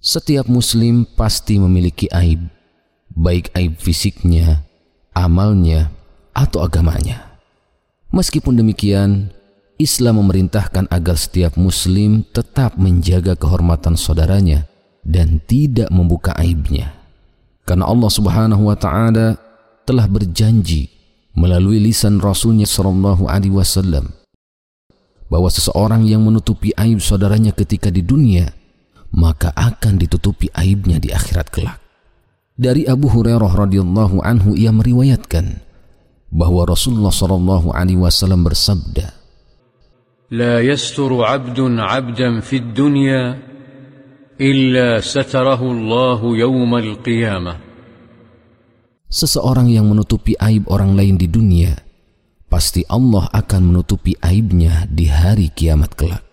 Setiap muslim pasti memiliki aib, baik aib fisiknya, amalnya, atau agamanya. Meskipun demikian, Islam memerintahkan agar setiap muslim tetap menjaga kehormatan saudaranya dan tidak membuka aibnya. Karena Allah Subhanahu wa taala telah berjanji melalui lisan Rasulnya Shallallahu Alaihi Wasallam bahwa seseorang yang menutupi aib saudaranya ketika di dunia maka akan ditutupi aibnya di akhirat kelak. Dari Abu Hurairah radhiyallahu anhu ia meriwayatkan bahwa Rasulullah sallallahu alaihi wasallam bersabda, "لا يستر عبد عبدا في الدنيا إلا ستره الله يوم القيامة. Seseorang yang menutupi aib orang lain di dunia, pasti Allah akan menutupi aibnya di hari kiamat kelak.